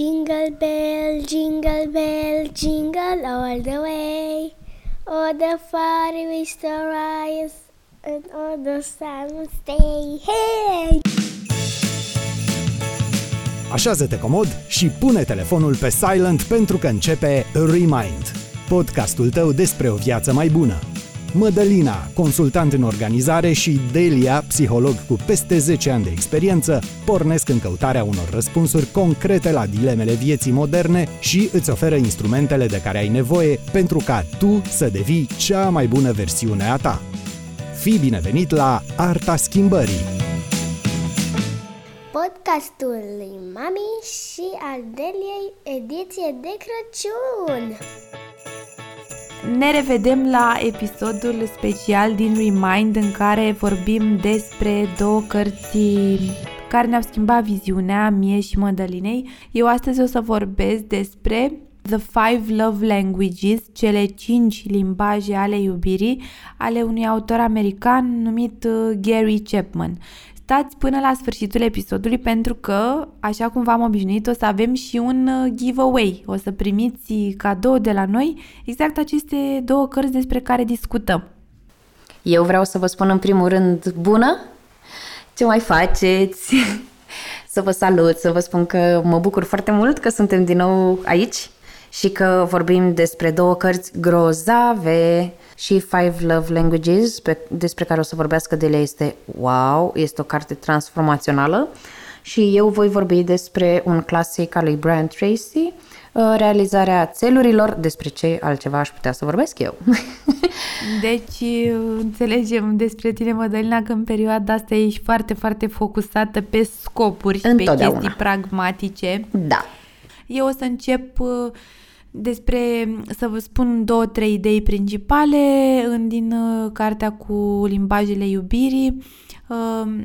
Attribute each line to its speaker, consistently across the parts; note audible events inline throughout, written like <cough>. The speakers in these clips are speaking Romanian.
Speaker 1: Jingle bell, jingle bell, jingle all the way. Oh, the far we still rise, and all the sun will stay. Hey!
Speaker 2: Așează-te comod și pune telefonul pe silent pentru că începe Remind, podcastul tău despre o viață mai bună. Mădălina, consultant în organizare și Delia, psiholog cu peste 10 ani de experiență, pornesc în căutarea unor răspunsuri concrete la dilemele vieții moderne și îți oferă instrumentele de care ai nevoie pentru ca tu să devii cea mai bună versiune a ta. Fii binevenit la Arta Schimbării!
Speaker 1: Podcastul lui Mami și al Deliei, ediție de Crăciun.
Speaker 3: Ne revedem la episodul special din Remind în care vorbim despre două cărți care ne-au schimbat viziunea mie și Mădălinei. Eu astăzi o să vorbesc despre The Five Love Languages, cele cinci limbaje ale iubirii, ale unui autor american numit uh, Gary Chapman. Stați până la sfârșitul episodului pentru că, așa cum v-am obișnuit, o să avem și un uh, giveaway. O să primiți cadou de la noi exact aceste două cărți despre care discutăm.
Speaker 4: Eu vreau să vă spun în primul rând bună, ce mai faceți, <laughs> să vă salut, să vă spun că mă bucur foarte mult că suntem din nou aici și că vorbim despre două cărți grozave și Five Love Languages, pe, despre care o să vorbească de este wow, este o carte transformațională și eu voi vorbi despre un clasic al lui Brian Tracy, uh, realizarea țelurilor, despre ce altceva aș putea să vorbesc eu. <laughs>
Speaker 3: Deci, înțelegem despre tine, Mădălina, că în perioada asta ești foarte, foarte focusată pe scopuri, pe chestii pragmatice.
Speaker 4: Da.
Speaker 3: Eu o să încep uh, despre, să vă spun două, trei idei principale din uh, cartea cu limbajele iubirii. Uh,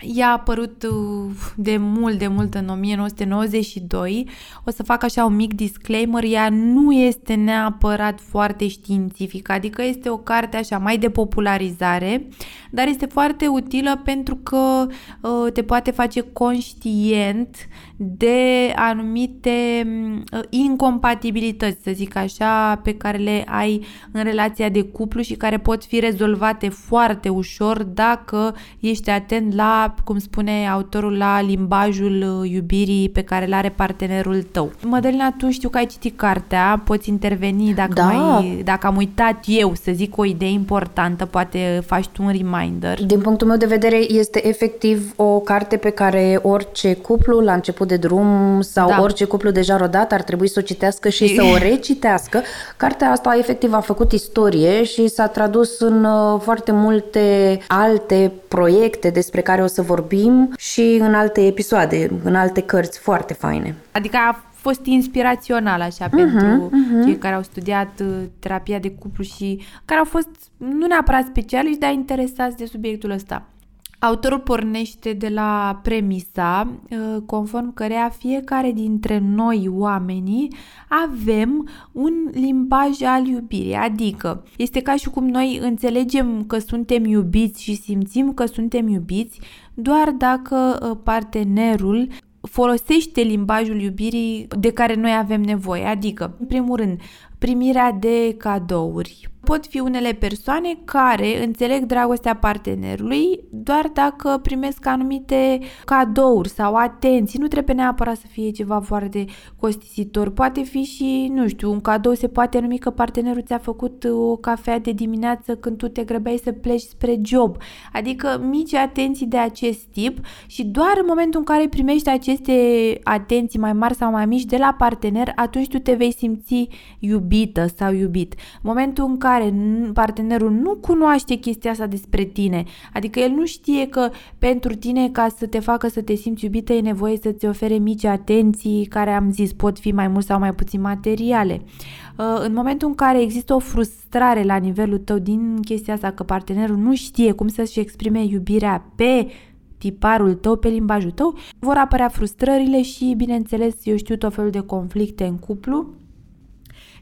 Speaker 3: ea a apărut uh, de mult, de mult în 1992. O să fac așa un mic disclaimer, ea nu este neapărat foarte științifică, adică este o carte așa mai de popularizare, dar este foarte utilă pentru că uh, te poate face conștient de anumite uh, incompatibilități, să zic așa, pe care le ai în relația de cuplu și care pot fi rezolvate foarte ușor dacă ești atent la cum spune autorul, la limbajul uh, iubirii pe care îl are partenerul tău. Mădălina, tu știu că ai citit cartea, poți interveni dacă,
Speaker 4: da.
Speaker 3: mai, dacă am uitat eu să zic o idee importantă, poate faci tu un reminder.
Speaker 4: Din punctul meu de vedere, este efectiv o carte pe care orice cuplu la început de drum sau da. orice cuplu deja rodat ar trebui să o citească și să o <laughs> recitească. Cartea asta efectiv a făcut istorie și s-a tradus în uh, foarte multe alte proiecte despre care o să vorbim și în alte episoade, în alte cărți foarte faine.
Speaker 3: Adică a fost inspirațional așa uh-huh, pentru uh-huh. cei care au studiat uh, terapia de cuplu și care au fost nu neapărat specialiști, dar interesați de subiectul ăsta. Autorul pornește de la premisa uh, conform cărea fiecare dintre noi oamenii avem un limbaj al iubirii, adică este ca și cum noi înțelegem că suntem iubiți și simțim că suntem iubiți doar dacă uh, partenerul folosește limbajul iubirii de care noi avem nevoie, adică, în primul rând, primirea de cadouri, pot fi unele persoane care înțeleg dragostea partenerului doar dacă primesc anumite cadouri sau atenții. Nu trebuie neapărat să fie ceva foarte costisitor. Poate fi și, nu știu, un cadou se poate numi că partenerul ți-a făcut o cafea de dimineață când tu te grăbeai să pleci spre job. Adică mici atenții de acest tip și doar în momentul în care primești aceste atenții mai mari sau mai mici de la partener, atunci tu te vei simți iubită sau iubit. Momentul în care care partenerul nu cunoaște chestia asta despre tine, adică el nu știe că pentru tine ca să te facă să te simți iubită e nevoie să-ți ofere mici atenții care am zis pot fi mai mult sau mai puțin materiale. Uh, în momentul în care există o frustrare la nivelul tău din chestia asta că partenerul nu știe cum să-și exprime iubirea pe tiparul tău, pe limbajul tău, vor apărea frustrările și, bineînțeles, eu știu tot felul de conflicte în cuplu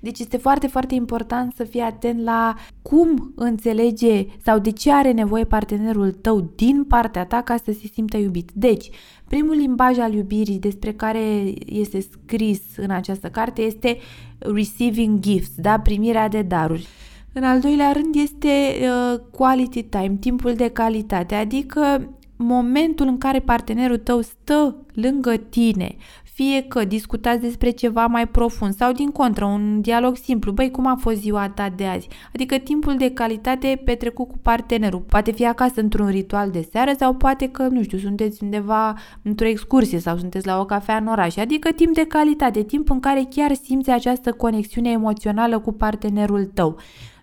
Speaker 3: Deci este foarte, foarte important să fii atent la cum înțelege sau de ce are nevoie partenerul tău din partea ta ca să se simtă iubit. Deci, primul limbaj al iubirii despre care este scris în această carte este receiving gifts, da? primirea de daruri. În al doilea rând este uh, quality time, timpul de calitate, adică momentul în care partenerul tău stă lângă tine, fie că discutați despre ceva mai profund sau din contră, un dialog simplu, băi, cum a fost ziua ta de azi? Adică timpul de calitate petrecut cu partenerul. Poate fi acasă într-un ritual de seară sau poate că, nu știu, sunteți undeva într-o excursie sau sunteți la o cafea în oraș. Adică timp de calitate, timp în care chiar simți această conexiune emoțională cu partenerul tău.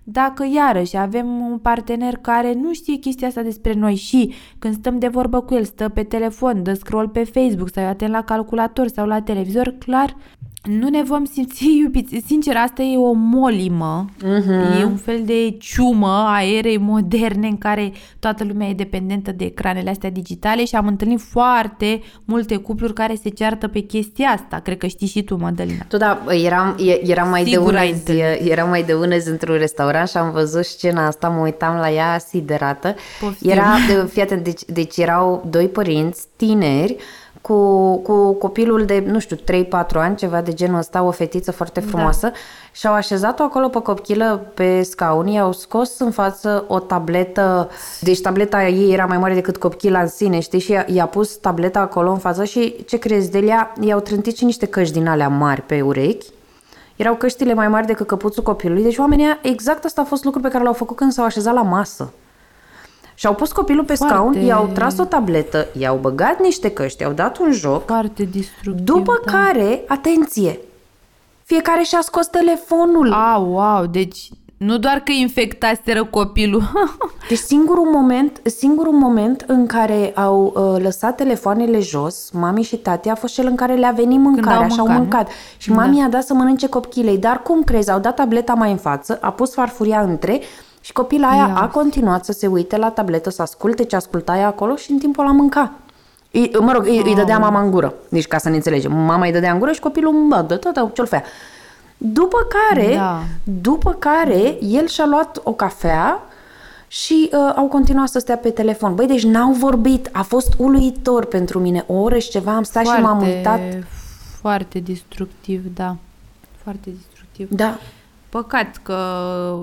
Speaker 3: Dacă iarăși avem un partener care nu știe chestia asta despre noi și când stăm de vorbă cu el, stă pe telefon, dă scroll pe Facebook sau atent la calculator sau la televizor, clar nu ne vom simți <laughs> iubiți. Sincer, asta e o molimă, uh-huh. e un fel de ciumă a erei moderne în care toată lumea e dependentă de ecranele astea digitale și am întâlnit foarte multe cupluri care se ceartă pe chestia asta. Cred că știi și tu, Madalina.
Speaker 4: Tu, da, eram, eram mai Sigur de ună zi, eram mai de ună zi într-un restaurant și am văzut scena asta, mă uitam la ea siderată. Poftim. Era, fii atent, deci, deci erau doi părinți tineri cu, cu copilul de, nu știu, 3-4 ani, ceva de genul ăsta, o fetiță foarte da. frumoasă da. și au așezat-o acolo pe copilă pe scaun, i-au scos în față o tabletă, deci tableta ei era mai mare decât copila în sine, știi, și i-a, i-a pus tableta acolo în față și ce crezi de ea, i-au trântit și niște căști din alea mari pe urechi, erau căștile mai mari decât căpuțul copilului, deci oamenii, exact asta a fost lucru pe care l-au făcut când s-au așezat la masă. Și-au pus copilul pe Foarte... scaun, i-au tras o tabletă, i-au băgat niște căști, i-au dat un joc.
Speaker 3: Foarte destructiv,
Speaker 4: După da. care, atenție, fiecare și-a scos telefonul.
Speaker 3: Ah, wow, deci nu doar că infectaseră copilul. <laughs>
Speaker 4: deci singurul moment, singurul moment în care au uh, lăsat telefoanele jos, mami și tati, a fost cel în care le-a venit mâncarea și au mâncat. Și da. mami a dat să mănânce copchilei. Dar cum crezi? Au dat tableta mai în față, a pus farfuria între și copila aia Ia. a continuat să se uite la tabletă, să asculte ce asculta ea acolo și în timpul la mânca. I, mă rog, îi, îi dădea mama în gură. Deci ca să ne înțelegem. Mama îi dădea în gură și copilul, mă, dă tot ce-l fea. După care, da. după care, el și-a luat o cafea și uh, au continuat să stea pe telefon. Băi, deci n-au vorbit. A fost uluitor pentru mine. O oră și ceva am stat foarte, și m-am uitat.
Speaker 3: Foarte destructiv, da. Foarte destructiv.
Speaker 4: Da.
Speaker 3: Păcat că,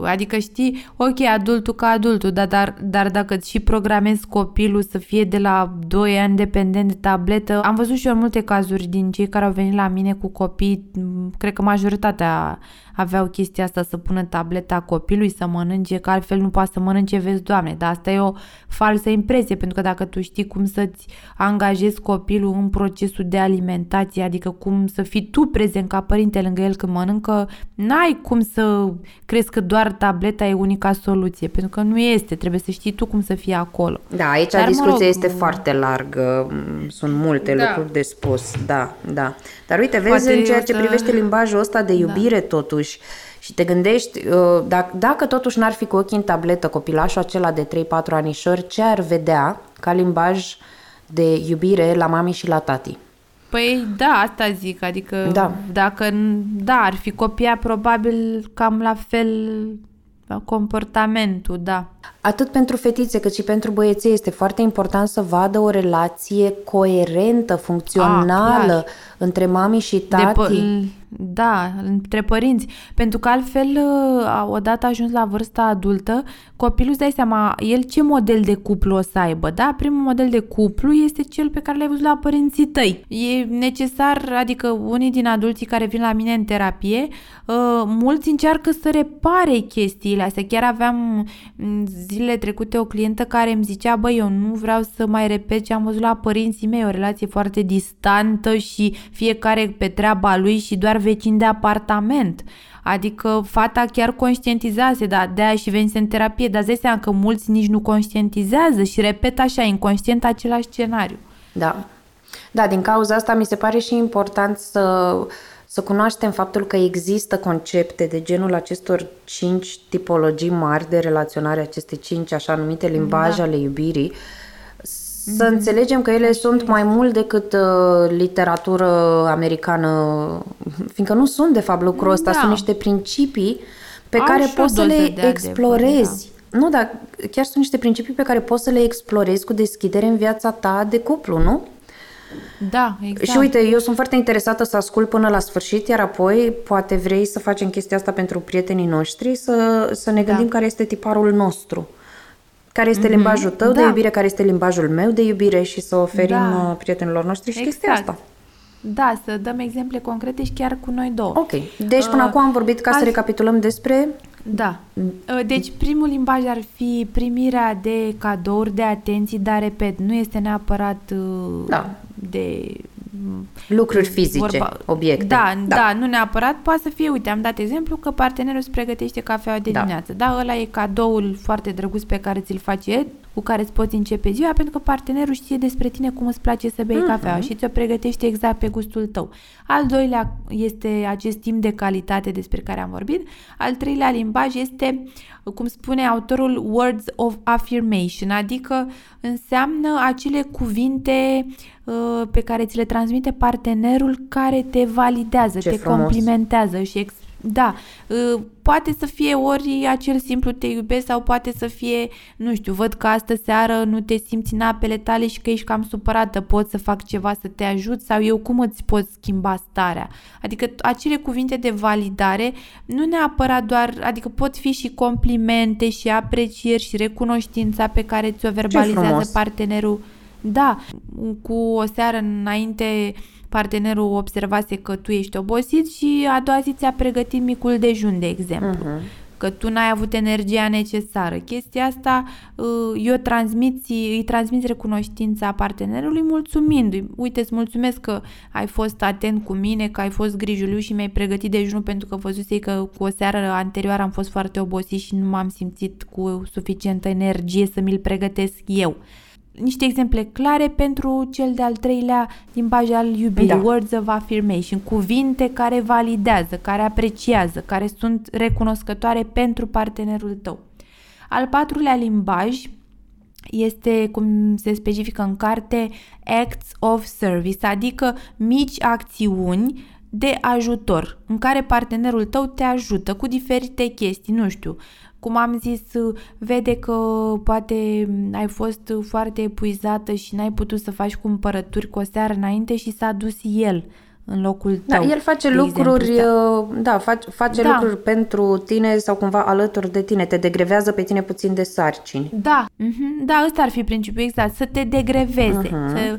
Speaker 3: adică știi, ok, adultul ca adultul, dar, dar, dar dacă și programezi copilul să fie de la 2 ani dependent de tabletă, am văzut și eu în multe cazuri din cei care au venit la mine cu copii, cred că majoritatea aveau chestia asta să pună tableta copilului să mănânce, că altfel nu poate să mănânce, vezi, Doamne, dar asta e o falsă impresie, pentru că dacă tu știi cum să-ți angajezi copilul în procesul de alimentație, adică cum să fii tu prezent ca părinte lângă el când mănâncă, n-ai cum să crezi că doar tableta e unica soluție, pentru că nu este, trebuie să știi tu cum să fii acolo.
Speaker 4: Da, aici Dar, discuția mă rog, este foarte largă, sunt multe da. lucruri de spus, da, da. Dar uite, vezi, Poate în ceea ce privește limbajul ăsta de da. iubire, da. totuși, și te gândești, uh, dacă, dacă totuși n-ar fi cu ochii în tabletă copilașul acela de 3-4 anișori, ce ar vedea ca limbaj de iubire la mami și la tati?
Speaker 3: Păi da, asta zic, adică da. dacă da, ar fi copia probabil cam la fel comportamentul, da.
Speaker 4: Atât pentru fetițe cât și pentru băieței este foarte important să vadă o relație coerentă, funcțională A, între mami și tati. De
Speaker 3: da, între părinți. Pentru că altfel, uh, odată ajuns la vârsta adultă, copilul îți dai seama, el ce model de cuplu o să aibă, da? Primul model de cuplu este cel pe care l-ai văzut la părinții tăi. E necesar, adică unii din adulții care vin la mine în terapie, uh, mulți încearcă să repare chestiile astea. Chiar aveam mm, zilele trecute o clientă care îmi zicea, băi, eu nu vreau să mai repet ce am văzut la părinții mei, o relație foarte distantă și fiecare pe treaba lui și doar vecin de apartament. Adică fata chiar conștientizase, dar de aia și venise în terapie, dar îți seama că mulți nici nu conștientizează și repet așa, inconștient același scenariu.
Speaker 4: Da. Da, din cauza asta mi se pare și important să, să cunoaștem faptul că există concepte de genul acestor cinci tipologii mari de relaționare, aceste cinci așa numite limbaje da. ale iubirii, Să înțelegem că ele sunt mai mult decât uh, literatură americană, fiindcă nu sunt de fapt lucrul ăsta,
Speaker 3: Da.
Speaker 4: sunt niște principii pe
Speaker 3: Au
Speaker 4: care
Speaker 3: și o
Speaker 4: poți să
Speaker 3: doză
Speaker 4: le
Speaker 3: de adevăr,
Speaker 4: explorezi. Nu, dar chiar sunt niște principii pe care poți să le explorezi cu deschidere în viața ta de cuplu, nu?
Speaker 3: Da, exact.
Speaker 4: Și uite, eu sunt foarte interesată să ascult până la sfârșit, iar apoi poate vrei să facem chestia asta pentru prietenii noștri, să, să ne gândim
Speaker 3: Da.
Speaker 4: care este tiparul nostru. Care este limbajul tău de
Speaker 3: Da.
Speaker 4: iubire, care este limbajul meu de iubire și să oferim
Speaker 3: Da.
Speaker 4: uh, prietenilor noștri și chestia
Speaker 3: Exact.
Speaker 4: asta.
Speaker 3: Da, să dăm exemple concrete și chiar cu noi două.
Speaker 4: Ok. Deci până
Speaker 3: Uh,
Speaker 4: acum am vorbit ca să
Speaker 3: alt-
Speaker 4: recapitulăm despre...
Speaker 3: Da. Uh, Deci primul limbaj ar fi primirea de cadouri, de atenții, dar repet, nu este neapărat uh,
Speaker 4: Da.
Speaker 3: de
Speaker 4: Lucruri fizice, obiecte.
Speaker 3: Da, da, da, nu neapărat. Poate să fie, uite, am dat exemplu că partenerul îți pregătește cafeaua de
Speaker 4: Da.
Speaker 3: dimineață. Da, ăla e cadoul foarte drăguț pe care ți-l face, cu care îți poți începe ziua, pentru că partenerul știe despre tine cum îți place să bei
Speaker 4: Mhm.
Speaker 3: cafeaua și ți-o pregătește exact pe gustul tău. Al doilea este acest timp de calitate despre care am vorbit. Al treilea limbaj este, cum spune autorul, words of affirmation, adică înseamnă acele cuvinte uh, pe care ți le transmite partenerul care te validează,
Speaker 4: Ce
Speaker 3: te
Speaker 4: frumos.
Speaker 3: complimentează și ex- da, uh, poate să fie ori acel simplu te iubesc sau poate să fie, nu știu, văd că astă seară nu te simți în apele tale și că ești cam supărată, pot să fac ceva să te ajut sau eu cum îți pot schimba starea. Adică t- acele cuvinte de validare nu neapărat doar, adică pot fi și complimente și aprecieri și recunoștința pe care ți-o verbalizează
Speaker 4: frumos.
Speaker 3: partenerul. Da, cu o seară înainte partenerul observase că tu ești obosit și a doua zi ți-a pregătit micul dejun, de exemplu.
Speaker 4: Mhm.
Speaker 3: Că tu n-ai avut energia necesară. Chestia asta uh, eu transmiți, îi transmiți recunoștința partenerului mulțumindu-i. Uite, îți mulțumesc că ai fost atent cu mine, că ai fost grijuliu și mi-ai pregătit dejunul pentru că văzusei că cu o seară anterioară am fost foarte obosit și nu m-am simțit cu suficientă energie să mi-l pregătesc eu niște exemple clare pentru cel de-al treilea limbaj al iubirii,
Speaker 4: Da.
Speaker 3: words of affirmation, cuvinte care validează, care apreciază, care sunt recunoscătoare pentru partenerul tău. Al patrulea limbaj este, cum se specifică în carte, acts of service, adică mici acțiuni de ajutor, în care partenerul tău te ajută cu diferite chestii, nu știu, cum am zis, vede că poate ai fost foarte epuizată și n-ai putut să faci cumpărături cu o seară înainte și s-a dus el în locul
Speaker 4: Da,
Speaker 3: tău.
Speaker 4: el face
Speaker 3: de
Speaker 4: lucruri,
Speaker 3: exemplu.
Speaker 4: uh, da, face, face
Speaker 3: Da.
Speaker 4: lucruri pentru tine sau cumva alături de tine, te degrevează pe tine puțin de sarcini.
Speaker 3: Da, mhm, da, ăsta ar fi principiul exact, să te degreveze, să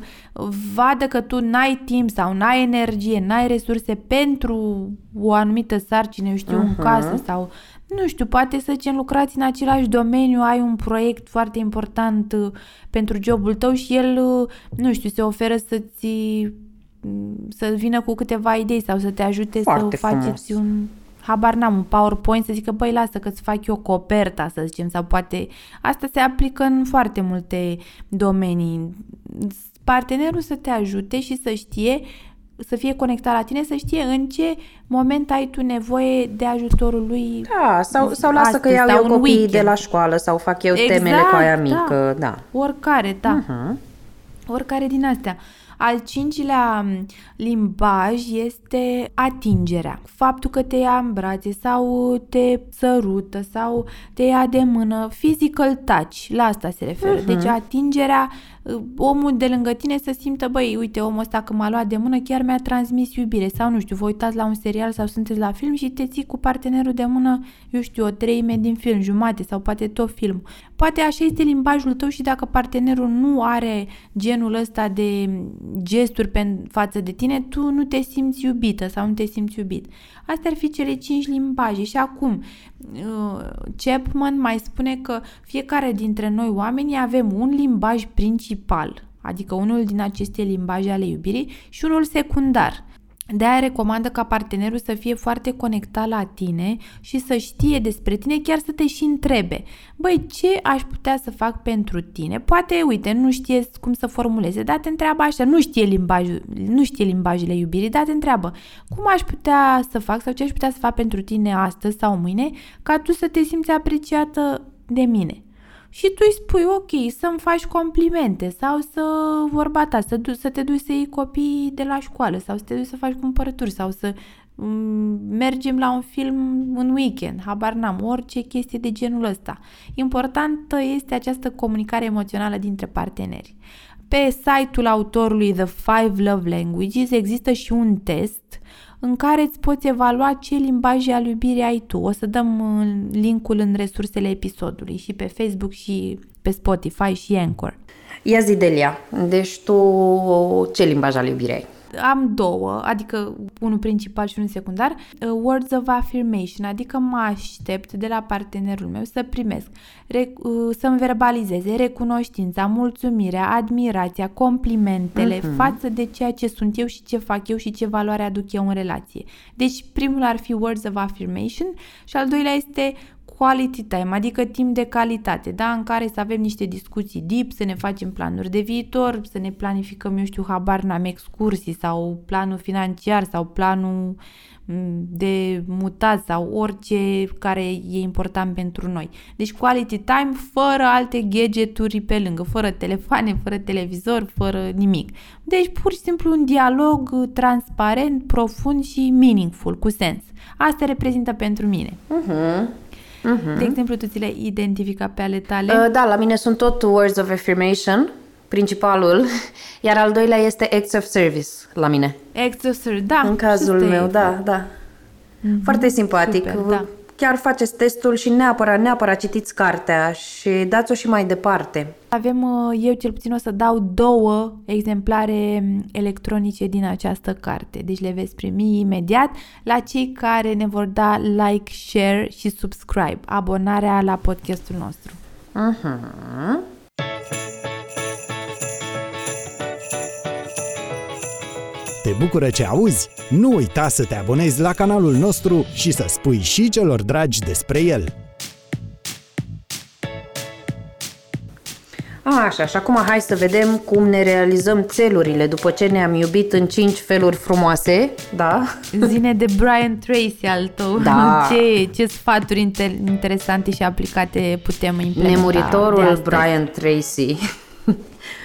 Speaker 3: vadă că tu n-ai timp sau n-ai energie, n-ai resurse pentru o anumită sarcină, eu știu, în casă sau, nu știu, poate să zicem lucrați în același domeniu, ai un proiect foarte important uh, pentru jobul tău și el, uh, nu știu, se oferă să-ți să vină cu câteva idei sau să te ajute
Speaker 4: Foarte
Speaker 3: să faceți
Speaker 4: frumos.
Speaker 3: un habar n-am, un PowerPoint să zică, băi, lasă că-ți fac eu coperta, să zicem, sau poate... Asta se aplică în foarte multe domenii. Partenerul să te ajute și să știe, să fie conectat la tine, să știe în ce moment ai tu nevoie de ajutorul lui.
Speaker 4: Da, sau, sau lasă că
Speaker 3: Astăzi,
Speaker 4: iau
Speaker 3: sau
Speaker 4: eu
Speaker 3: în
Speaker 4: copiii
Speaker 3: weekend.
Speaker 4: de la școală sau fac eu temele
Speaker 3: Exact,
Speaker 4: cu aia
Speaker 3: da.
Speaker 4: mică, da.
Speaker 3: Oricare, da.
Speaker 4: Mhm.
Speaker 3: Oricare din astea. Al cincilea m, limbaj este atingerea. Faptul că te ia în brațe sau te sărută sau te ia de mână. Physical touch, la asta se referă.
Speaker 4: Mhm.
Speaker 3: Deci atingerea, uh, omul de lângă tine să simtă, băi, uite, omul ăsta că m-a luat de mână chiar mi-a transmis iubire. Sau nu știu, vă uitați la un serial sau sunteți la film și te ții cu partenerul de mână, eu știu, o treime din film, jumate sau poate tot film. Poate așa este limbajul tău și dacă partenerul nu are genul ăsta de gesturi pe față de tine, tu nu te simți iubită sau nu te simți iubit. Astea ar fi cele cinci limbaje. Și acum, uh, Chapman mai spune că fiecare dintre noi oamenii avem un limbaj principal, adică unul din aceste limbaje ale iubirii și unul secundar. De aia recomandă ca partenerul să fie foarte conectat la tine și să știe despre tine, chiar să te și întrebe. Băi, ce aș putea să fac pentru tine? Poate, uite, nu știe cum să formuleze, dar te întreabă așa, nu știe, limbajul, nu știe limbajele iubirii, dar te întreabă cum aș putea să fac sau ce aș putea să fac pentru tine astăzi sau mâine ca tu să te simți apreciată de mine. Și tu îi spui, ok, să-mi faci complimente sau să vorba ta, să, du- să te duci să iei copii de la școală sau să te duci să faci cumpărături sau să mm, mergem la un film în weekend, habar n-am, orice chestie de genul ăsta. Importantă este această comunicare emoțională dintre parteneri. Pe site-ul autorului The Five Love Languages există și un test în care îți poți evalua ce limbaje al iubirii ai tu. O să dăm uh, linkul în resursele episodului și pe Facebook și pe Spotify și Anchor.
Speaker 4: Ia zi, Delia, deci tu ce limbaj al iubirii ai?
Speaker 3: Am două, adică unul principal și unul secundar, uh, words of affirmation, adică mă aștept de la partenerul meu să primesc, rec- uh, să-mi verbalizeze recunoștința, mulțumirea, admirația, complimentele uh-huh. față de ceea ce sunt eu și ce fac eu și ce valoare aduc eu în relație. Deci primul ar fi words of affirmation și al doilea este quality time, adică timp de calitate, da? în care să avem niște discuții deep, să ne facem planuri de viitor, să ne planificăm, eu știu, habar n-am excursii sau planul financiar sau planul de mutat sau orice care e important pentru noi. Deci quality time fără alte gadgeturi pe lângă, fără telefoane, fără televizor, fără nimic. Deci pur și simplu un dialog transparent, profund și meaningful, cu sens. Asta reprezintă pentru mine.
Speaker 4: Uh-huh.
Speaker 3: Uh-huh. De exemplu, tu ți le identifica pe ale tale?
Speaker 4: Uh, da, la mine sunt tot words of affirmation, principalul, <laughs> iar al doilea este acts of service la mine.
Speaker 3: Acts of service, da.
Speaker 4: În cazul meu, da, da. Mm-hmm. Foarte simpatic.
Speaker 3: Super, da.
Speaker 4: Chiar faceți testul și neapărat, neapărat citiți cartea și dați-o și mai departe.
Speaker 3: Avem, uh, eu cel puțin o să dau două exemplare electronice din această carte, deci le veți primi imediat la cei care ne vor da like, share și subscribe, abonarea la podcastul nostru.
Speaker 4: Uh-huh.
Speaker 2: Te bucură ce auzi? Nu uita să te abonezi la canalul nostru și să spui și celor dragi despre el.
Speaker 4: Așa, și acum hai să vedem cum ne realizăm țelurile după ce ne-am iubit în cinci feluri frumoase, da?
Speaker 3: Zine de Brian Tracy al tău.
Speaker 4: Da. <laughs>
Speaker 3: Ce, ce sfaturi inter- interesante și aplicate putem implementa
Speaker 4: Nemuritorul Brian Tracy.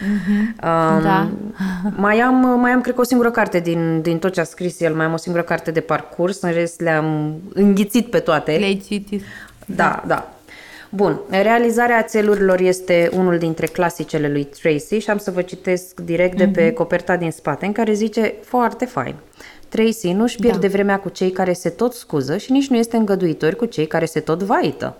Speaker 3: Mm-hmm. Um, da.
Speaker 4: mai, am, mai am, cred că, o singură carte din, din tot ce a scris el, mai am o singură carte de parcurs, în rest le-am înghițit pe toate.
Speaker 3: Le-ai citit.
Speaker 4: Da, da. Bun, realizarea țelurilor este unul dintre clasicele lui Tracy și am să vă citesc direct de pe mm-hmm. coperta din spate, în care zice foarte fain. Tracy nu-și pierde da. vremea cu cei care se tot scuză și nici nu este îngăduitor cu cei care se tot vaită.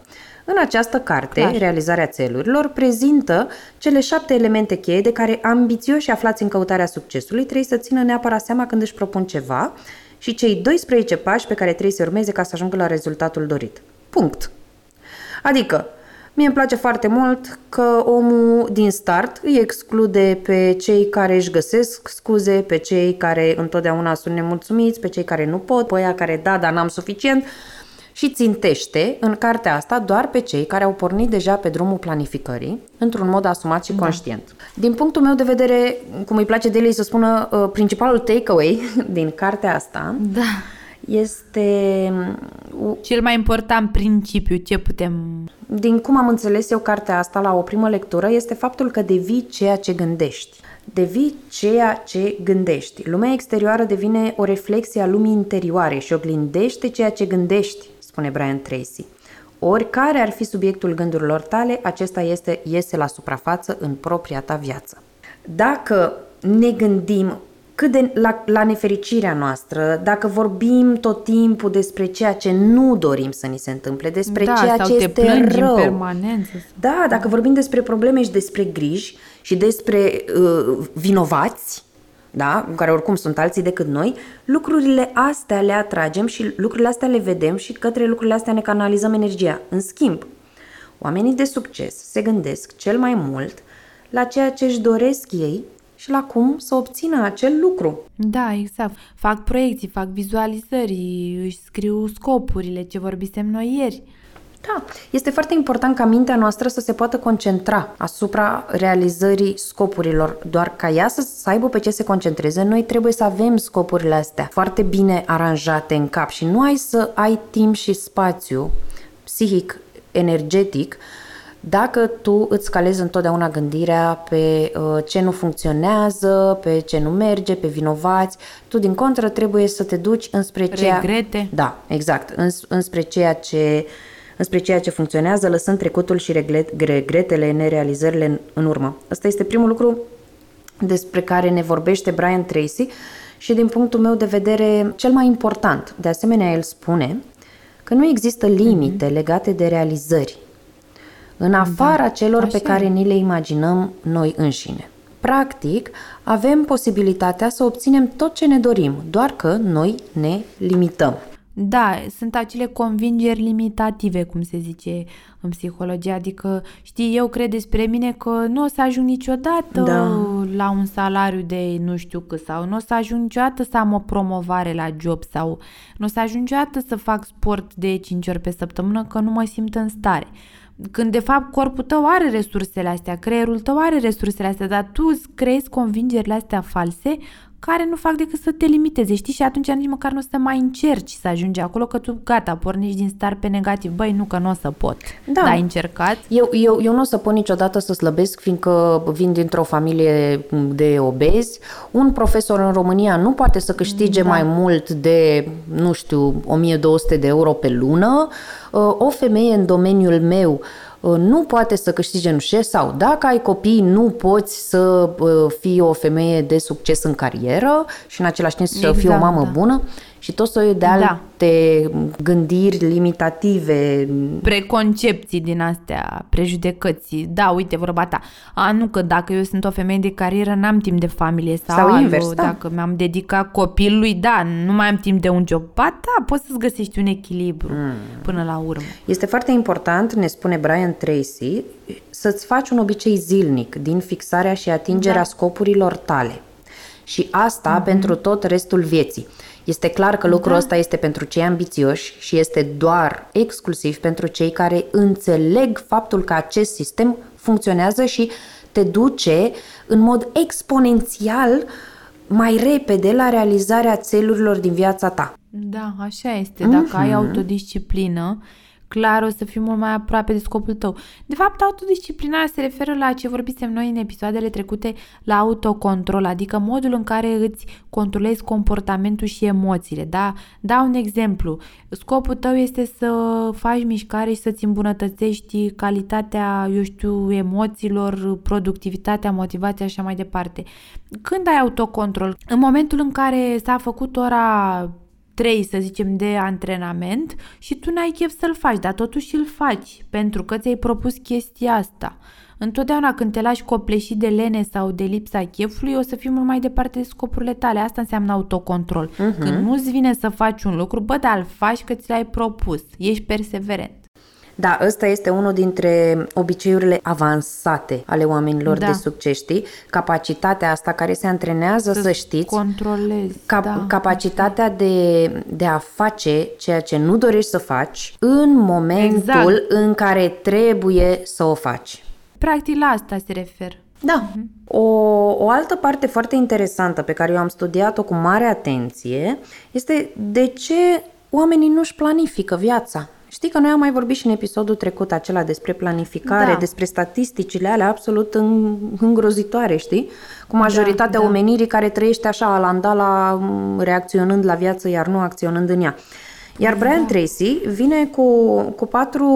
Speaker 4: În această carte, Clar. Realizarea țelurilor, prezintă cele șapte elemente cheie de care ambițioși aflați în căutarea succesului trebuie să țină neapărat seama când își propun ceva și cei 12 pași pe care trebuie să urmeze ca să ajungă la rezultatul dorit. Punct. Adică, Mie îmi place foarte mult că omul din start îi exclude pe cei care își găsesc scuze, pe cei care întotdeauna sunt nemulțumiți, pe cei care nu pot, pe aia care da, dar n-am suficient și țintește în cartea asta doar pe cei care au pornit deja pe drumul planificării, într-un mod asumat și da. conștient. Din punctul meu de vedere, cum îi place Deli să spună, uh, principalul takeaway <laughs> din cartea asta
Speaker 3: da.
Speaker 4: este...
Speaker 3: Cel mai important principiu, ce putem...
Speaker 4: Din cum am înțeles eu cartea asta la o primă lectură, este faptul că devii ceea ce gândești devii ceea ce gândești. Lumea exterioară devine o reflexie a lumii interioare și oglindește ceea ce gândești spune Brian Tracy. Oricare ar fi subiectul gândurilor tale, acesta este, iese la suprafață în propria ta viață. Dacă ne gândim cât de la, la nefericirea noastră, dacă vorbim tot timpul despre ceea ce nu dorim să ni se întâmple, despre
Speaker 3: da,
Speaker 4: ceea
Speaker 3: sau
Speaker 4: ce
Speaker 3: te
Speaker 4: este rău.
Speaker 3: În permanență.
Speaker 4: Da, dacă vorbim despre probleme și despre griji și despre uh, vinovați, da? care oricum sunt alții decât noi, lucrurile astea le atragem și lucrurile astea le vedem și către lucrurile astea ne canalizăm energia. În schimb, oamenii de succes se gândesc cel mai mult la ceea ce își doresc ei și la cum să obțină acel lucru.
Speaker 3: Da, exact. Fac proiecții, fac vizualizări, își scriu scopurile, ce vorbisem noi ieri.
Speaker 4: Da, este foarte important ca mintea noastră să se poată concentra asupra realizării scopurilor. Doar ca ea să, să aibă pe ce se concentreze, noi trebuie să avem scopurile astea foarte bine aranjate în cap și nu ai să ai timp și spațiu psihic, energetic, Dacă tu îți calezi întotdeauna gândirea pe uh, ce nu funcționează, pe ce nu merge, pe vinovați, tu din contră trebuie să te duci înspre ceea...
Speaker 3: Regrete.
Speaker 4: Da, exact, îns, înspre ceea ce înspre ceea ce funcționează, lăsând trecutul și regret, regretele, nerealizările în, în urmă. Asta este primul lucru despre care ne vorbește Brian Tracy și din punctul meu de vedere cel mai important. De asemenea, el spune că nu există limite legate de realizări, în afara da, celor pe care ni le imaginăm noi înșine. Practic, avem posibilitatea să obținem tot ce ne dorim, doar că noi ne limităm.
Speaker 3: Da, sunt acele convingeri limitative, cum se zice în psihologie, adică, știi, eu cred despre mine că nu o să ajung niciodată da. la un salariu de nu știu cât sau nu o să ajung niciodată să am o promovare la job sau nu o să ajung niciodată să fac sport de 5 ori pe săptămână că nu mă simt în stare. Când de fapt corpul tău are resursele astea, creierul tău are resursele astea, dar tu îți creezi convingerile astea false care nu fac decât să te limiteze, știi? Și atunci nici măcar nu o să mai încerci să ajungi acolo, că tu gata, pornești din start pe negativ. Băi, nu, că nu o să pot. Da. Dar ai încercat?
Speaker 4: Eu, eu, eu nu o să pot niciodată să slăbesc, fiindcă vin dintr-o familie de obezi. Un profesor în România nu poate să câștige da. mai mult de, nu știu, 1200 de euro pe lună. O femeie în domeniul meu Uh, nu poate să câștige nu știu sau dacă ai copii nu poți să uh, fii o femeie de succes în carieră și în același timp să exact, fii o mamă da. bună și tot soiul de da. alte gândiri limitative.
Speaker 3: Preconcepții din astea, prejudecăți. Da, uite, vorba ta. A, nu că dacă eu sunt o femeie de carieră, n-am timp de familie. Sau,
Speaker 4: sau invers, da.
Speaker 3: dacă mi-am dedicat copilului, da, nu mai am timp de un job. Ba, da, poți să-ți găsești un echilibru mm. până la urmă.
Speaker 4: Este foarte important, ne spune Brian Tracy, să-ți faci un obicei zilnic din fixarea și atingerea da. scopurilor tale. Și asta mm-hmm. pentru tot restul vieții. Este clar că lucrul da. ăsta este pentru cei ambițioși și este doar exclusiv pentru cei care înțeleg faptul că acest sistem funcționează și te duce în mod exponențial mai repede la realizarea țelurilor din viața ta.
Speaker 3: Da, așa este. Dacă mm-hmm. ai mhm. autodisciplină, clar o să fii mult mai aproape de scopul tău. De fapt, autodisciplina se referă la ce vorbisem noi în episoadele trecute, la autocontrol, adică modul în care îți controlezi comportamentul și emoțiile. Da? Dau un exemplu. Scopul tău este să faci mișcare și să-ți îmbunătățești calitatea, eu știu, emoțiilor, productivitatea, motivația și așa mai departe. Când ai autocontrol? În momentul în care s-a făcut ora 3, să zicem, de antrenament și tu n-ai chef să-l faci, dar totuși îl faci pentru că ți-ai propus chestia asta. Întotdeauna când te lași copleșit de lene sau de lipsa chefului, o să fii mult mai departe de scopurile tale. Asta înseamnă autocontrol. Uh-huh. Când nu-ți vine să faci un lucru, bă, dar îl faci că ți l-ai propus. Ești perseverent.
Speaker 4: Da, ăsta este unul dintre obiceiurile avansate ale oamenilor da. de succes, știi? Capacitatea asta care se antrenează, să, să știți,
Speaker 3: controlezi, cap- da.
Speaker 4: capacitatea de, de a face ceea ce nu dorești să faci în momentul exact. în care trebuie să o faci.
Speaker 3: Practic la asta se refer.
Speaker 4: Da. Uh-huh. O, o altă parte foarte interesantă pe care eu am studiat-o cu mare atenție este de ce oamenii nu-și planifică viața. Știi că noi am mai vorbit și în episodul trecut acela despre planificare, da. despre statisticile alea absolut îngrozitoare, știi? Cu majoritatea da, da. omenirii care trăiește așa, alandala, reacționând la viață, iar nu acționând în ea. Iar da. Brian da. Tracy vine cu, cu patru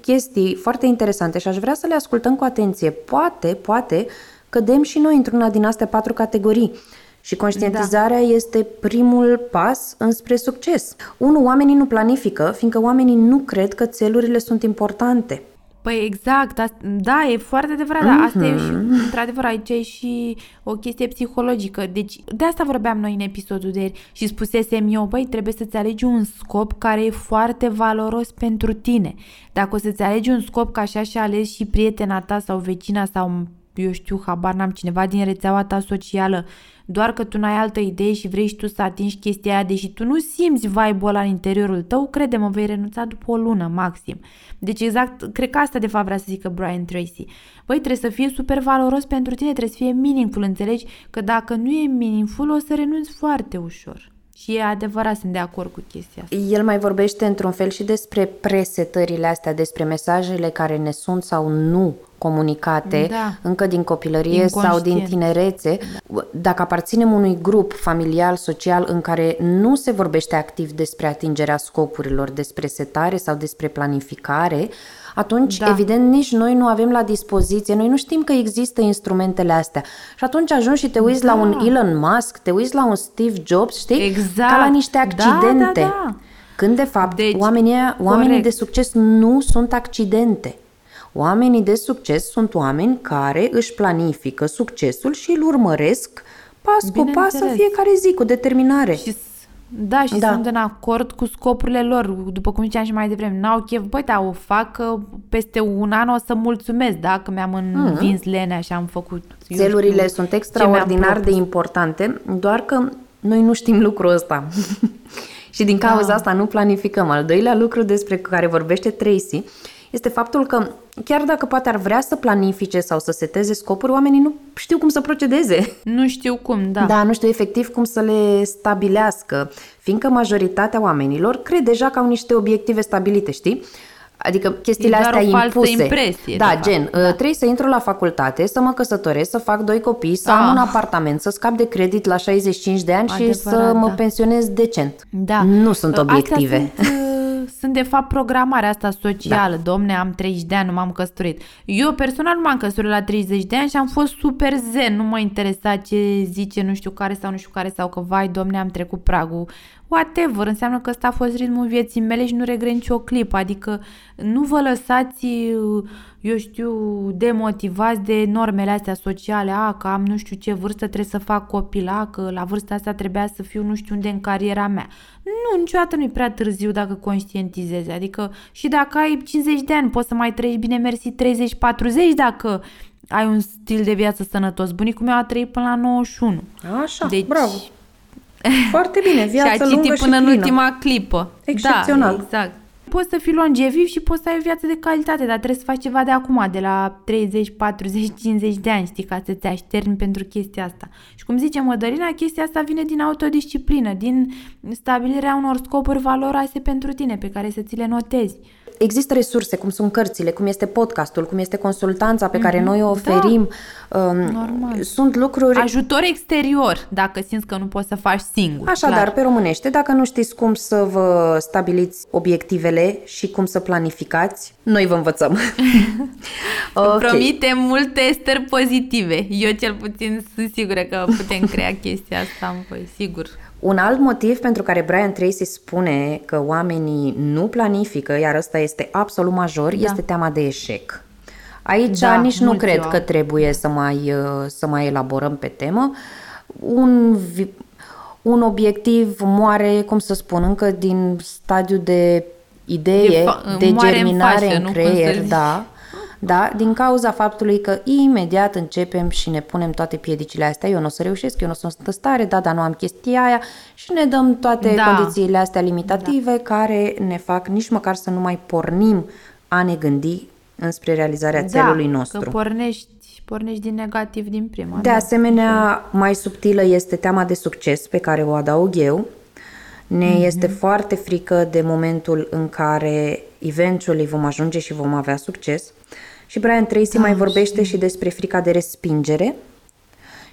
Speaker 4: chestii foarte interesante și aș vrea să le ascultăm cu atenție. Poate, poate, cădem și noi într-una din astea patru categorii. Și conștientizarea da. este primul pas înspre succes. Unu, oamenii nu planifică, fiindcă oamenii nu cred că țelurile sunt importante.
Speaker 3: Păi exact, asta, da, e foarte adevărat, mm-hmm. dar asta e și, mhm. într-adevăr, aici e și o chestie psihologică. Deci, de asta vorbeam noi în episodul de ieri și spusesem eu, băi, trebuie să-ți alegi un scop care e foarte valoros pentru tine. Dacă o să-ți alegi un scop ca așa și alegi și prietena ta sau vecina sau, eu știu, habar n-am cineva din rețeaua ta socială, doar că tu n-ai altă idee și vrei și tu să atingi chestia aia, deși tu nu simți vibe-ul ăla în interiorul tău, crede-mă, vei renunța după o lună maxim. Deci exact, cred că asta de fapt vrea să zică Brian Tracy. Băi, trebuie să fie super valoros pentru tine, trebuie să fie meaningful, înțelegi? Că dacă nu e meaningful, o să renunți foarte ușor. Și e adevărat, sunt de acord cu chestia asta.
Speaker 4: El mai vorbește într-un fel și despre presetările astea, despre mesajele care ne sunt sau nu comunicate
Speaker 3: Da.
Speaker 4: încă din copilărie sau din
Speaker 3: Inconștient.
Speaker 4: tinerețe. Dacă aparținem unui grup familial, social, în care nu se vorbește activ despre atingerea scopurilor, despre setare sau despre planificare, atunci,
Speaker 3: Da.
Speaker 4: evident, nici noi nu avem la dispoziție, noi nu știm că există instrumentele astea. Și atunci ajungi și te uiți la un Elon Musk, te uiți la un Steve Jobs, știi?
Speaker 3: Exact.
Speaker 4: Ca la niște
Speaker 3: Da,
Speaker 4: accidente.
Speaker 3: da, da.
Speaker 4: Când, de fapt,
Speaker 3: Deci,
Speaker 4: oamenii, ăia- oamenii
Speaker 3: corect.
Speaker 4: de succes nu sunt accidente. Oamenii de succes sunt oameni care își planifică succesul și îl urmăresc pas cu pas în
Speaker 3: Bineînțeles.
Speaker 4: fiecare zi, cu determinare.
Speaker 3: Și s- da, și
Speaker 4: Da.
Speaker 3: sunt în acord cu scopurile lor, după cum ziceam și mai devreme. N-au chef, băi, da, o fac că peste un an o să mulțumesc dacă mi-am învins lenea și am făcut... eu
Speaker 4: Țelurile
Speaker 3: știu,
Speaker 4: sunt
Speaker 3: ce
Speaker 4: extraordinar
Speaker 3: mi-am
Speaker 4: de
Speaker 3: propus.
Speaker 4: importante, doar că noi nu știm lucrul ăsta. <laughs> și din cauza
Speaker 3: Da.
Speaker 4: asta nu planificăm. Al doilea lucru despre care vorbește Tracy este faptul că chiar dacă poate ar vrea să planifice sau să seteze scopuri, oamenii nu știu cum să procedeze.
Speaker 3: Nu știu cum, da.
Speaker 4: Da, nu știu efectiv cum să le stabilească, fiindcă majoritatea oamenilor cred deja că au niște obiective stabilite, știi? Adică chestiile
Speaker 3: E doar
Speaker 4: astea
Speaker 3: o falsă
Speaker 4: impuse.
Speaker 3: impresie,
Speaker 4: Da,
Speaker 3: de fapt.
Speaker 4: gen, da. trebuie să intru la facultate, să mă căsătoresc, să fac doi copii, să am
Speaker 3: Ah.
Speaker 4: un apartament, să scap de credit la 65 de ani și să
Speaker 3: Adevărat,
Speaker 4: mă
Speaker 3: da.
Speaker 4: pensionez decent.
Speaker 3: Da.
Speaker 4: Nu sunt
Speaker 3: Astea
Speaker 4: obiective.
Speaker 3: Sunt, uh, sunt de fapt programarea asta socială. Da. Domne, am 30 de ani, nu m-am căsătorit. Eu personal nu m-am căsătorit la 30 de ani și am fost super zen. Nu mă interesa ce zice nu știu care sau nu știu care sau că vai, domne, am trecut pragul. Whatever, înseamnă că ăsta a fost ritmul vieții mele și nu regret nicio clipă. Adică nu vă lăsați, uh, eu știu, demotivați de normele astea sociale. A, că am nu știu ce vârstă trebuie să fac copil, a, că la vârsta asta trebuia să fiu nu știu unde în cariera mea. Nu, niciodată nu e prea târziu dacă conștientizezi. Adică și dacă ai 50 de ani, poți să mai trăiești bine mersi 30-40 dacă ai un stil de viață sănătos. Bunicul meu a trăit până la 91.
Speaker 4: Așa,
Speaker 3: Deci-
Speaker 4: bravo. <laughs> Foarte bine, viață
Speaker 3: și a
Speaker 4: lungă
Speaker 3: citit
Speaker 4: și
Speaker 3: până în
Speaker 4: plină.
Speaker 3: ultima clipă.
Speaker 4: Excepțional.
Speaker 3: Da, exact. Poți să fii longeviv și poți să ai o viață de calitate, dar trebuie să faci ceva de acum, de la 30, 40, 50 de ani, știi, ca să-ți așterni pentru chestia asta. Și cum zice Mădălina, chestia asta vine din autodisciplină, din stabilirea unor scopuri valoroase pentru tine, pe care să ți le notezi.
Speaker 4: Există resurse, cum sunt cărțile, cum este podcastul, cum este consultanța pe care noi o oferim. Um,
Speaker 3: normal.
Speaker 4: Sunt lucruri
Speaker 3: Ajutor exterior, dacă simți că nu poți să faci singur.
Speaker 4: Așadar,
Speaker 3: clar.
Speaker 4: pe românește, dacă nu știți cum să vă stabiliți obiectivele și cum să planificați, noi vă învățăm. <laughs> Ok.
Speaker 3: Promitem multe stări pozitive. Eu cel puțin sunt sigură că putem crea chestia asta în voi, sigur.
Speaker 4: Un alt motiv pentru care Brian Tracy spune că oamenii nu planifică, iar ăsta este absolut major, da. este teama de eșec. Aici
Speaker 3: Da,
Speaker 4: nici nu
Speaker 3: mulți
Speaker 4: cred
Speaker 3: o au.
Speaker 4: că trebuie să mai, uh, să mai elaborăm pe temă. Un, vi- un obiectiv moare, cum să spun, încă din stadiu de idee,
Speaker 3: De
Speaker 4: de,
Speaker 3: fa-
Speaker 4: de
Speaker 3: moare în
Speaker 4: germinare
Speaker 3: fașă,
Speaker 4: în
Speaker 3: nu? Cum
Speaker 4: creier,
Speaker 3: să zici.
Speaker 4: da. Da, din cauza faptului că imediat începem și ne punem toate piedicile astea, eu nu o să reușesc, eu nu o să sunt în stare, da, dar nu am chestia aia și ne dăm toate
Speaker 3: Da.
Speaker 4: condițiile astea limitative da. care ne fac nici măcar să nu mai pornim a ne gândi înspre realizarea țelului
Speaker 3: da,
Speaker 4: nostru.
Speaker 3: că pornești, pornești din negativ din prima.
Speaker 4: De
Speaker 3: da.
Speaker 4: asemenea, mai subtilă este teama de succes pe care o adaug eu. Ne
Speaker 3: Mhm.
Speaker 4: este foarte frică de momentul în care eventually vom ajunge și vom avea succes. Și Brian Tracy
Speaker 3: Da,
Speaker 4: mai vorbește și despre frica de respingere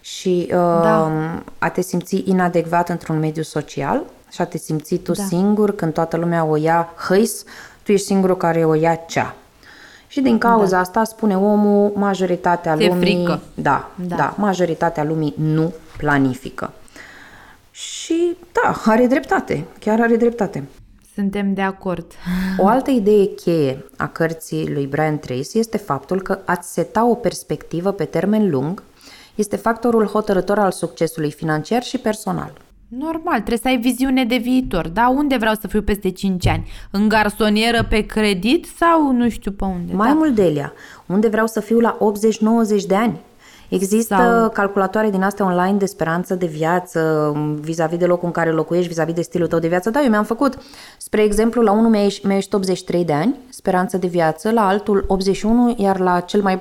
Speaker 4: și uh,
Speaker 3: Da.
Speaker 4: a te simți inadecvat într-un mediu social și a te simți tu
Speaker 3: Da.
Speaker 4: singur când toată lumea o ia hăis, tu ești singurul care o ia cea. Și din cauza da. asta, spune omul, majoritatea
Speaker 3: Ți-e
Speaker 4: lumii...
Speaker 3: frică.
Speaker 4: Da, da,
Speaker 3: Da.
Speaker 4: da, majoritatea lumii nu planifică. Și da, are dreptate, chiar are dreptate.
Speaker 3: Suntem de acord.
Speaker 4: O altă idee cheie a cărții lui Brian Tracy este faptul că a-ți seta o perspectivă pe termen lung este factorul hotărător al succesului financiar și personal.
Speaker 3: Normal, trebuie să ai viziune de viitor. Da, unde vreau să fiu peste 5 ani? În garsonieră pe credit sau nu știu pe unde?
Speaker 4: Mai
Speaker 3: da.
Speaker 4: mult, Delia, unde vreau să fiu la 80-90 de ani? Există
Speaker 3: Sau-
Speaker 4: calculatoare din astea online de speranță de viață, vis-a-vis de locul în care locuiești, vis-a-vis de stilul tău de viață. Da, eu mi-am făcut, spre exemplu, la unul mi-a ieș- mi-a ieșit 83 de ani, speranță de viață, la altul 81, iar la cel mai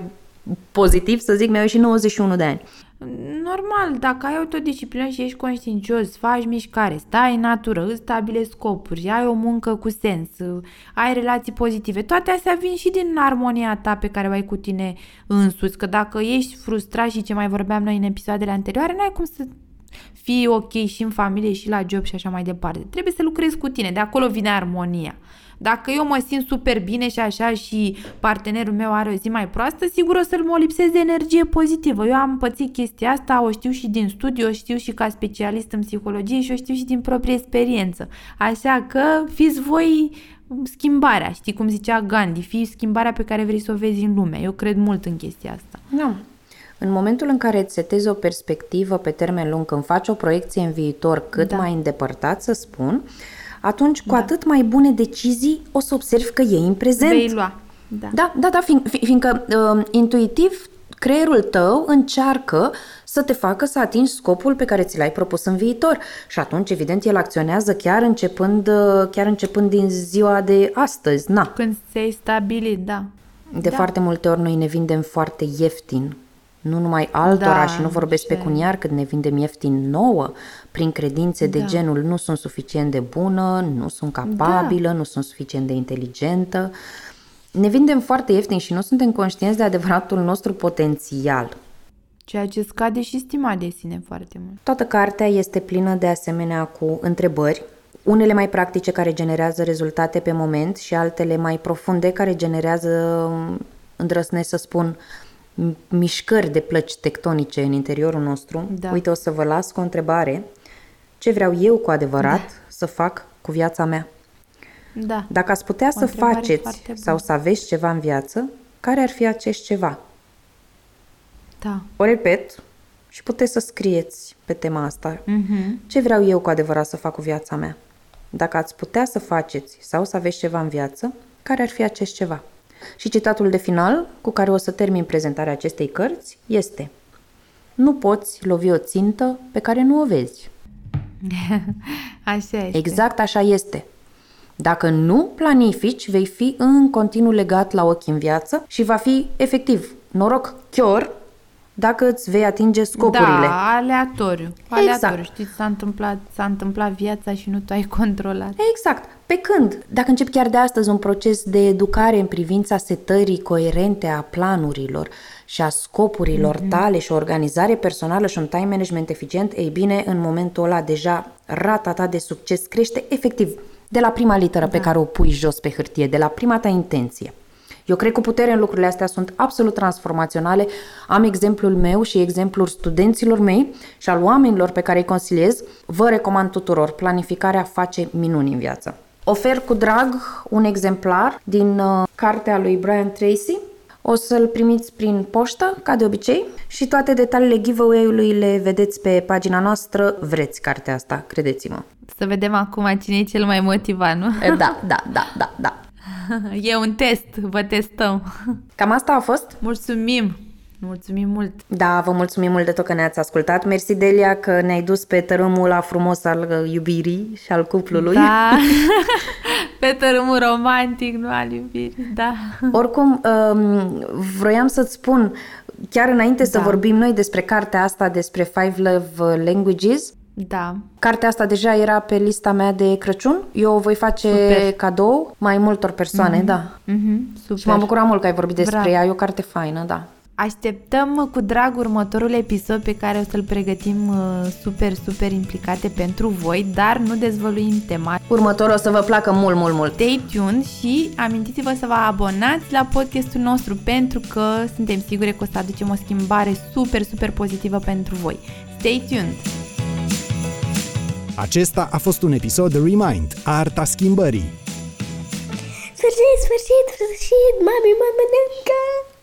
Speaker 4: pozitiv, să zic, mi-a ieșit 91 de ani.
Speaker 3: Normal, dacă ai autodisciplină și ești conștiincios, faci mișcare, stai în natură, îți stabilești scopuri, ai o muncă cu sens, ai relații pozitive, toate astea vin și din armonia ta pe care o ai cu tine însuți, că dacă ești frustrat și ce mai vorbeam noi în episoadele anterioare, n-ai cum să fii ok și în familie și la job și așa mai departe. Trebuie să lucrezi cu tine, de acolo vine armonia. Dacă eu mă simt super bine și așa și partenerul meu are o zi mai proastă, sigur o să-l mă lipsesc de energie pozitivă. Eu am pățit chestia asta, o știu și din studiu, o știu și ca specialist în psihologie și o știu și din proprie experiență. Așa că fiți voi schimbarea, știi cum zicea Gandhi, fii schimbarea pe care vrei să o vezi în lume. Eu cred mult în chestia asta.
Speaker 4: Da. În momentul în care îți setezi o perspectivă pe termen lung, când faci o proiecție în viitor cât da. mai îndepărtat, să spun, atunci cu da. atât mai bune decizii o să observi că e în prezent.
Speaker 3: Vei lua. Da,
Speaker 4: da, da, da fiind, fiindcă uh, intuitiv creierul tău încearcă să te facă să atingi scopul pe care ți l-ai propus în viitor. Și atunci, evident, el acționează chiar începând, uh, chiar începând din ziua de astăzi. Na.
Speaker 3: Când se stabilit, da.
Speaker 4: De da. foarte multe ori noi ne vindem foarte ieftin nu numai altora da, și nu vorbesc ce... pecuniar cât ne vindem ieftin nouă prin credințe de da. genul nu sunt suficient de bună, nu sunt capabilă, da. nu sunt suficient de inteligentă. Ne vindem foarte ieftin și nu suntem conștienți de adevăratul nostru potențial.
Speaker 3: Ceea ce scade și stima de sine foarte mult.
Speaker 4: Toată cartea este plină de asemenea cu întrebări, unele mai practice care generează rezultate pe moment și altele mai profunde care generează, îndrăsnesc să spun, mișcări de plăci tectonice în interiorul nostru. Da. Uite, o să vă las cu o întrebare. Ce vreau eu cu adevărat da. să fac cu viața mea?
Speaker 3: Da.
Speaker 4: Dacă ați putea o să faceți sau să aveți ceva în viață, care ar fi acest ceva?
Speaker 3: Da.
Speaker 4: O repet și puteți să scrieți pe tema asta.
Speaker 3: Uh-huh.
Speaker 4: Ce vreau eu cu adevărat să fac cu viața mea? Dacă ați putea să faceți sau să aveți ceva în viață, care ar fi acest ceva? Și citatul de final, cu care o să termin prezentarea acestei cărți, este Nu poți lovi o țintă pe care nu o vezi. <laughs>
Speaker 3: așa este.
Speaker 4: Exact așa este. Dacă nu planifici, vei fi în continuu legat la ochi în viață și va fi efectiv noroc chior dacă îți vei atinge scopurile.
Speaker 3: Da, aleatoriu. Aleatoriu. Exact. Știi, s-a întâmplat, s-a întâmplat viața și nu tu ai <laughs> controlat.
Speaker 4: Exact. Pe când, dacă începi chiar de astăzi un proces de educare în privința setării coerente a planurilor și a scopurilor mm-hmm. tale și o organizare personală și un time management eficient, ei bine, în momentul ăla deja rata ta de succes crește efectiv de la prima literă da. pe care o pui jos pe hârtie, de la prima ta intenție. Eu cred cu putere în lucrurile astea sunt absolut transformaționale. Am exemplul meu și exemplul studenților mei și al oamenilor pe care îi consiliez. Vă recomand tuturor. Planificarea face minuni în viață. Ofer cu drag un exemplar din uh, cartea lui Brian Tracy. O să-l primiți prin poștă, ca de obicei, și toate detaliile giveaway-ului le vedeți pe pagina noastră. Vreți cartea asta, credeți-mă.
Speaker 3: Să vedem acum cine e cel mai motivat, nu?
Speaker 4: Da, da, da, da, da. <laughs>
Speaker 3: E un test, vă testăm. <laughs>
Speaker 4: Cam asta a fost?
Speaker 3: Mulțumim! Mulțumim mult!
Speaker 4: Da, vă mulțumim mult de tot că ne-ați ascultat. Mersi, Delia, că ne-ai dus pe tărâmul la frumos al uh, iubirii și al cuplului.
Speaker 3: Da, <laughs> pe tărâmul romantic, nu al iubirii, da.
Speaker 4: Oricum, um, vroiam să-ți spun, chiar înainte da. să vorbim noi despre cartea asta, despre Five Love Languages,
Speaker 3: da.
Speaker 4: Cartea asta deja era pe lista mea de Crăciun. Eu o voi face Super. cadou mai multor persoane, mm-hmm. da.
Speaker 3: Mm-hmm. Super.
Speaker 4: Și m-am bucurat mult că ai vorbit despre Bravo. ea. E o carte faină, da.
Speaker 3: Așteptăm cu drag următorul episod pe care o să-l pregătim uh, super, super implicate pentru voi, dar nu dezvăluim tema.
Speaker 4: Următorul o să vă placă mult, mult, mult.
Speaker 3: Stay tuned și amintiți-vă să vă abonați la podcastul nostru pentru că suntem sigure că o să aducem o schimbare super, super pozitivă pentru voi. Stay tuned!
Speaker 2: Acesta a fost un episod Remind, Arta Schimbării.
Speaker 1: Sfârșit, sfârșit, sfârșit, mami mă mănâncă!